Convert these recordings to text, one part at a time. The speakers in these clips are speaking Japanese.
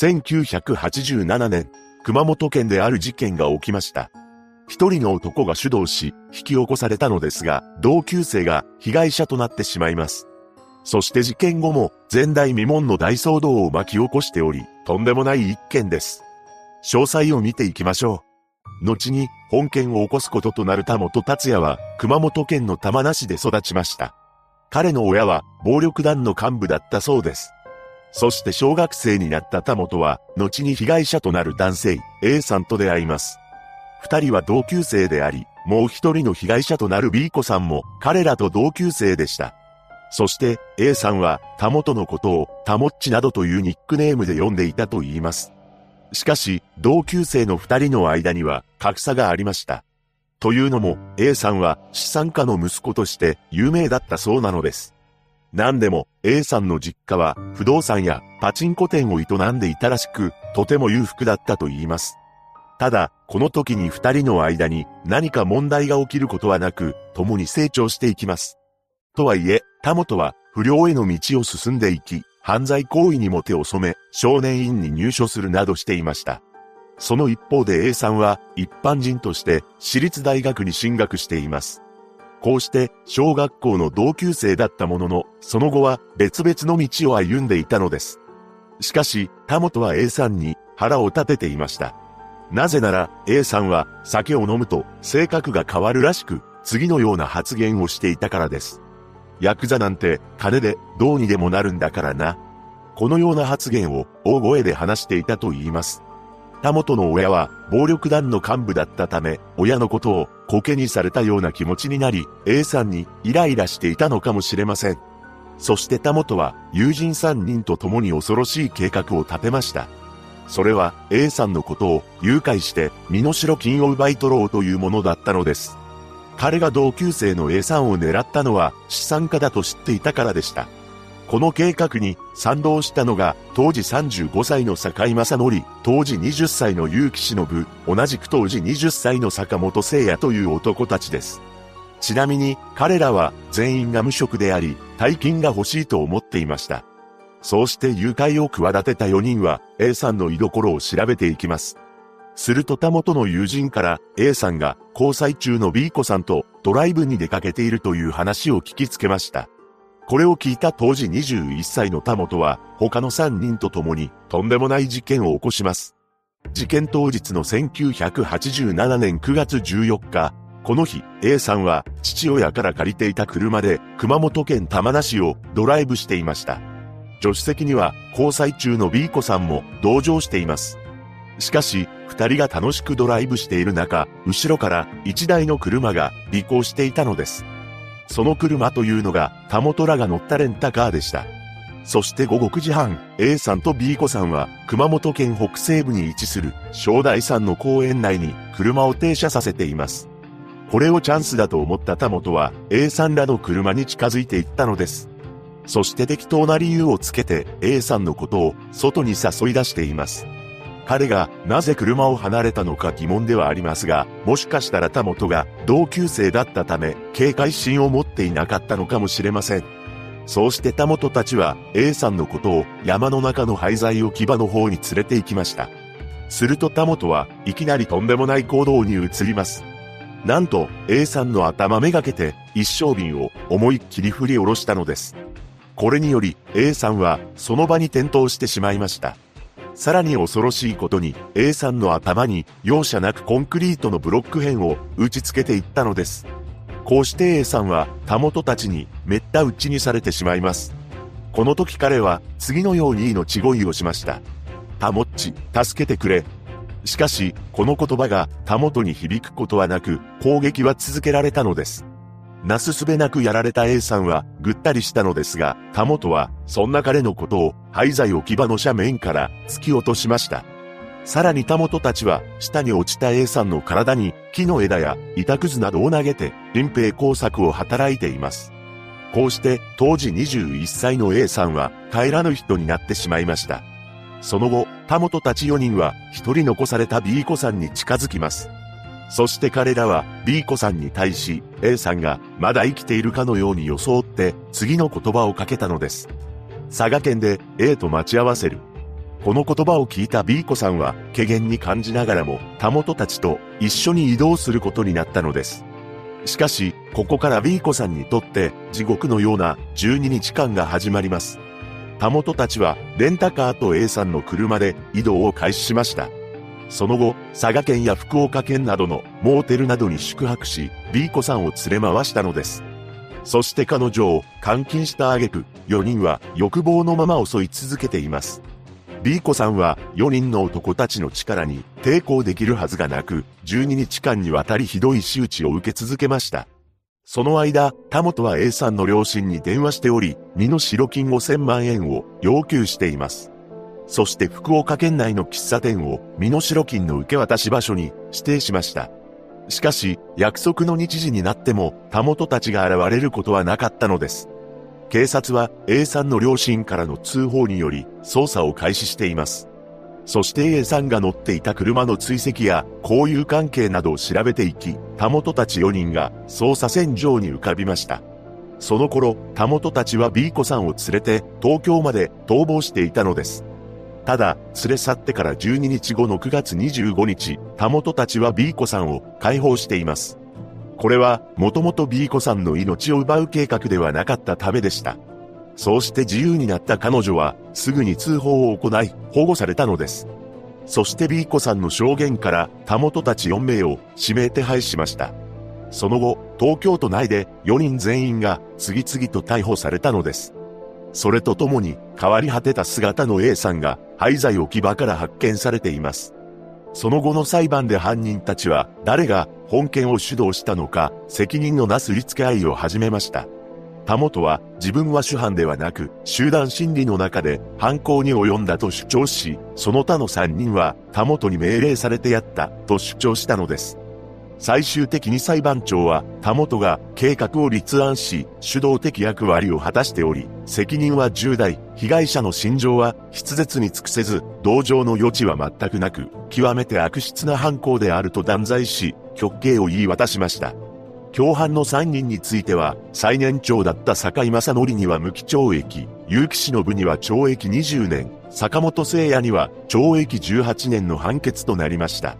1987年、熊本県である事件が起きました。一人の男が主導し、引き起こされたのですが、同級生が被害者となってしまいます。そして事件後も前代未聞の大騒動を巻き起こしており、とんでもない一件です。詳細を見ていきましょう。後に本件を起こすこととなる田本達也は、熊本県の玉名市で育ちました。彼の親は暴力団の幹部だったそうです。そして小学生になった田本は、後に被害者となる男性 A さんと出会います。二人は同級生であり、もう一人の被害者となる B 子さんも彼らと同級生でした。そして A さんは田本のことをタモッチなどというニックネームで呼んでいたと言います。しかし、同級生の二人の間には格差がありました。というのも A さんは資産家の息子として有名だったそうなのです。何でも A さんの実家は不動産やパチンコ店を営んでいたらしく、とても裕福だったと言います。ただ、この時に二人の間に何か問題が起きることはなく、共に成長していきます。とはいえ、田本は不良への道を進んでいき、犯罪行為にも手を染め、少年院に入所するなどしていました。その一方で A さんは一般人として私立大学に進学しています。こうして小学校の同級生だったものの、その後は別々の道を歩んでいたのです。しかし、田本は A さんに腹を立てていました。なぜなら A さんは酒を飲むと性格が変わるらしく、次のような発言をしていたからです。ヤクザなんて金でどうにでもなるんだからな。このような発言を大声で話していたと言います。田本の親は暴力団の幹部だったため、親のことをコケにされたような気持ちになり、A さんにイライラしていたのかもしれません。そして田本は友人3人と共に恐ろしい計画を立てました。それは A さんのことを誘拐して身代金を奪い取ろうというものだったのです。彼が同級生の A さんを狙ったのは資産家だと知っていたからでした。この計画に賛同したのが当時35歳の坂井正則、当時20歳の結城忍、同じく当時20歳の坂本聖也という男たちです。ちなみに彼らは全員が無職であり、大金が欲しいと思っていました。そうして誘拐を企てた4人は A さんの居所を調べていきます。すると田本の友人から A さんが交際中の B 子さんとドライブに出かけているという話を聞きつけました。これを聞いた当時21歳の田本は他の3人と共にとんでもない事件を起こします。事件当日の1987年9月14日、この日 A さんは父親から借りていた車で熊本県玉名市をドライブしていました。助手席には交際中の B 子さんも同乗しています。しかし、二人が楽しくドライブしている中、後ろから一台の車が尾行していたのです。その車というのが、田本らが乗ったレンタカーでした。そして午後9時半、A さんと B 子さんは、熊本県北西部に位置する、正大山の公園内に車を停車させています。これをチャンスだと思った田本は、A さんらの車に近づいていったのです。そして適当な理由をつけて A さんのことを外に誘い出しています。彼がなぜ車を離れたのか疑問ではありますが、もしかしたら田本が同級生だったため警戒心を持っていなかったのかもしれません。そうして田本たちは A さんのことを山の中の廃材置き場の方に連れて行きました。すると田本はいきなりとんでもない行動に移ります。なんと A さんの頭めがけて一升瓶を思いっきり振り下ろしたのです。これにより A さんはその場に転倒してしまいました。さらに恐ろしいことに A さんの頭に容赦なくコンクリートのブロック片を打ち付けていったのです。こうして A さんは田本たちにめった打ちにされてしまいます。この時彼は次のように命乞いをしました。タモッチ、助けてくれ。しかし、この言葉が田本に響くことはなく、攻撃は続けられたのです。なすすべなくやられた A さんはぐったりしたのですが、田本はそんな彼のことを廃材置き場の斜面から突き落としました。さらに田本たちは、下に落ちた A さんの体に木の枝や板くずなどを投げて、隠蔽工作を働いています。こうして、当時21歳の A さんは、帰らぬ人になってしまいました。その後、田本たち4人は、一人残された B 子さんに近づきます。そして彼らは B 子さんに対し A さんがまだ生きているかのように装って次の言葉をかけたのです。佐賀県で A と待ち合わせる。この言葉を聞いた B 子さんは、怪げに感じながらも、田本たちと一緒に移動することになったのです。しかし、ここから B 子さんにとって、地獄のような12日間が始まります。田本たちは、レンタカーと A さんの車で移動を開始しました。その後、佐賀県や福岡県などのモーテルなどに宿泊し、B 子さんを連れ回したのです。そして彼女を監禁した挙句、4人は欲望のまま襲い続けています。B 子さんは4人の男たちの力に抵抗できるはずがなく、12日間にわたりひどい仕打ちを受け続けました。その間、田本は A さんの両親に電話しており、身の代金5000万円を要求しています。そして福岡県内の喫茶店を身代金の受け渡し場所に指定しました。しかし、約束の日時になっても、田本たちが現れることはなかったのです。警察は A さんの両親からの通報により捜査を開始しています。そして A さんが乗っていた車の追跡や交友関係などを調べていき、田本たち4人が捜査線上に浮かびました。その頃、田本たちは B 子さんを連れて東京まで逃亡していたのです。ただ、連れ去ってから12日後の9月25日、田本たちは B 子さんを解放しています。これは、もともと B 子さんの命を奪う計画ではなかったためでした。そうして自由になった彼女は、すぐに通報を行い、保護されたのです。そして B 子さんの証言から、田本たち4名を指名手配しました。その後、東京都内で4人全員が次々と逮捕されたのです。それとともに、変わり果てた姿の A さんが、廃材置き場から発見されています。その後の裁判で犯人たちは誰が本件を主導したのか責任のなすりつけ合いを始めました。田本は自分は主犯ではなく集団心理の中で犯行に及んだと主張し、その他の3人は田本に命令されてやったと主張したのです。最終的に裁判長は、田本が計画を立案し、主導的役割を果たしており、責任は重大、被害者の心情は筆舌に尽くせず、同情の余地は全くなく、極めて悪質な犯行であると断罪し、極刑を言い渡しました。共犯の3人については、最年長だった坂井正則には無期懲役、結城忍には懲役20年、坂本聖也には懲役18年の判決となりました。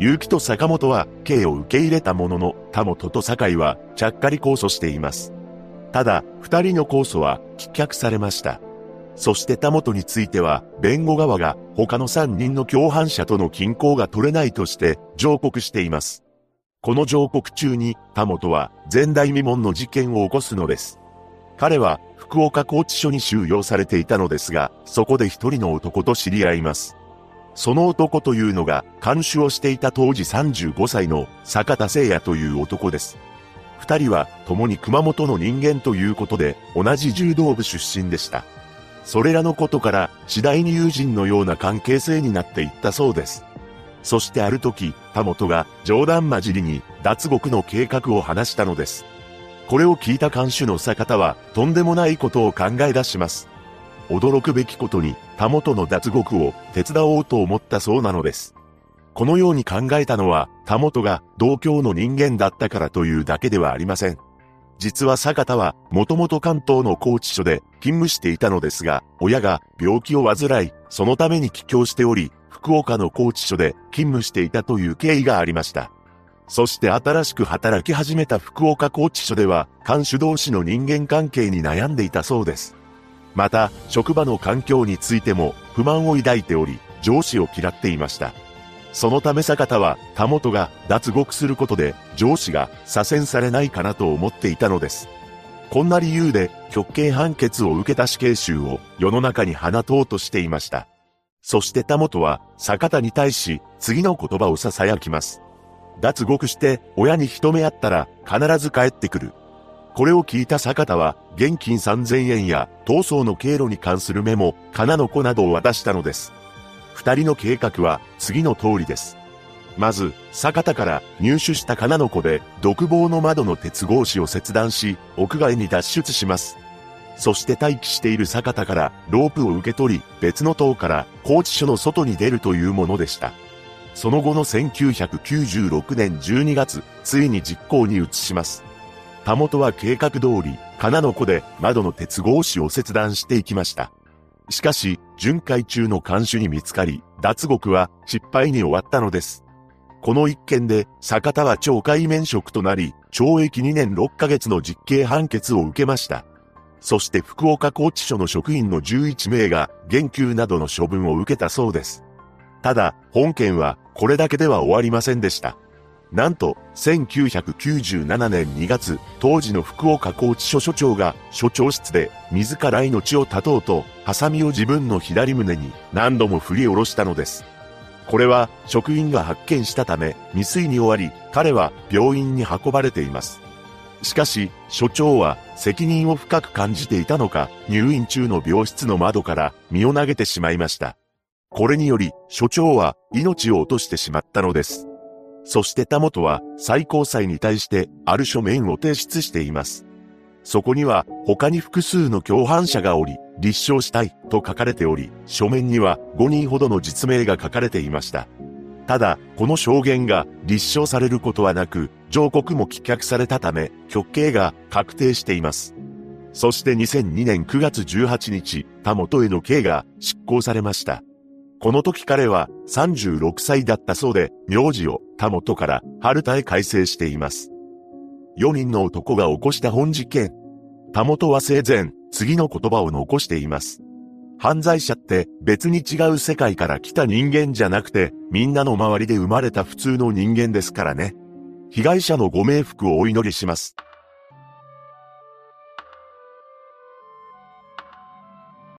結城と坂本は刑を受け入れたものの、田本と坂井はちゃっかり控訴しています。ただ、二人の控訴は棄却されました。そして田本については、弁護側が他の三人の共犯者との均衡が取れないとして上告しています。この上告中に田本は前代未聞の事件を起こすのです。彼は福岡拘置所に収容されていたのですが、そこで一人の男と知り合います。その男というのが、監守をしていた当時35歳の坂田聖也という男です。二人は共に熊本の人間ということで、同じ柔道部出身でした。それらのことから次第に友人のような関係性になっていったそうです。そしてある時、田本が冗談交じりに脱獄の計画を話したのです。これを聞いた監守の坂田はとんでもないことを考え出します。驚くべきことに、田本の脱獄を手伝おうと思ったそうなのです。このように考えたのは、田本が同郷の人間だったからというだけではありません。実は坂田は、もともと関東の高知所で勤務していたのですが、親が病気を患い、そのために帰郷しており、福岡の高知所で勤務していたという経緯がありました。そして新しく働き始めた福岡高知所では、看守同士の人間関係に悩んでいたそうです。また、職場の環境についても不満を抱いており、上司を嫌っていました。そのため坂田は、田本が脱獄することで上司が左遷されないかなと思っていたのです。こんな理由で極刑判決を受けた死刑囚を世の中に放とうとしていました。そして田本は坂田に対し次の言葉を囁きます。脱獄して親に一目会ったら必ず帰ってくる。これを聞いた坂田は、現金3000円や逃走の経路に関するメモ、金の子などを渡したのです。二人の計画は次の通りです。まず、坂田から入手した金の子で、独房の窓の鉄格子を切断し、屋外に脱出します。そして待機している坂田からロープを受け取り、別の塔から高知署の外に出るというものでした。その後の1996年12月、ついに実行に移します。田本は計画通り、金の子で窓の鉄格子を切断していきました。しかし、巡回中の看守に見つかり、脱獄は失敗に終わったのです。この一件で、坂田は懲戒免職となり、懲役2年6ヶ月の実刑判決を受けました。そして福岡高知署の職員の11名が、減給などの処分を受けたそうです。ただ、本件は、これだけでは終わりませんでした。なんと、1997年2月、当時の福岡高知署署長が、署長室で、自ら命を絶とうと、ハサミを自分の左胸に何度も振り下ろしたのです。これは職員が発見したため未遂に終わり彼は病院に運ばれています。しかし、所長は責任を深く感じていたのか、入院中の病室の窓から身を投げてしまいました。これにより、所長は命を落としてしまったのです。そして田本は最高裁に対してある書面を提出しています。そこには他に複数の共犯者がおり、立証したいと書かれており、書面には5人ほどの実名が書かれていました。ただ、この証言が立証されることはなく、上告も棄却されたため、極刑が確定しています。そして2002年9月18日、田本への刑が執行されました。この時彼は36歳だったそうで、名字を田本から春田へ改正しています。4人の男が起こした本事件。田本は生前、次の言葉を残しています。犯罪者って別に違う世界から来た人間じゃなくて、みんなの周りで生まれた普通の人間ですからね。被害者のご冥福をお祈りします。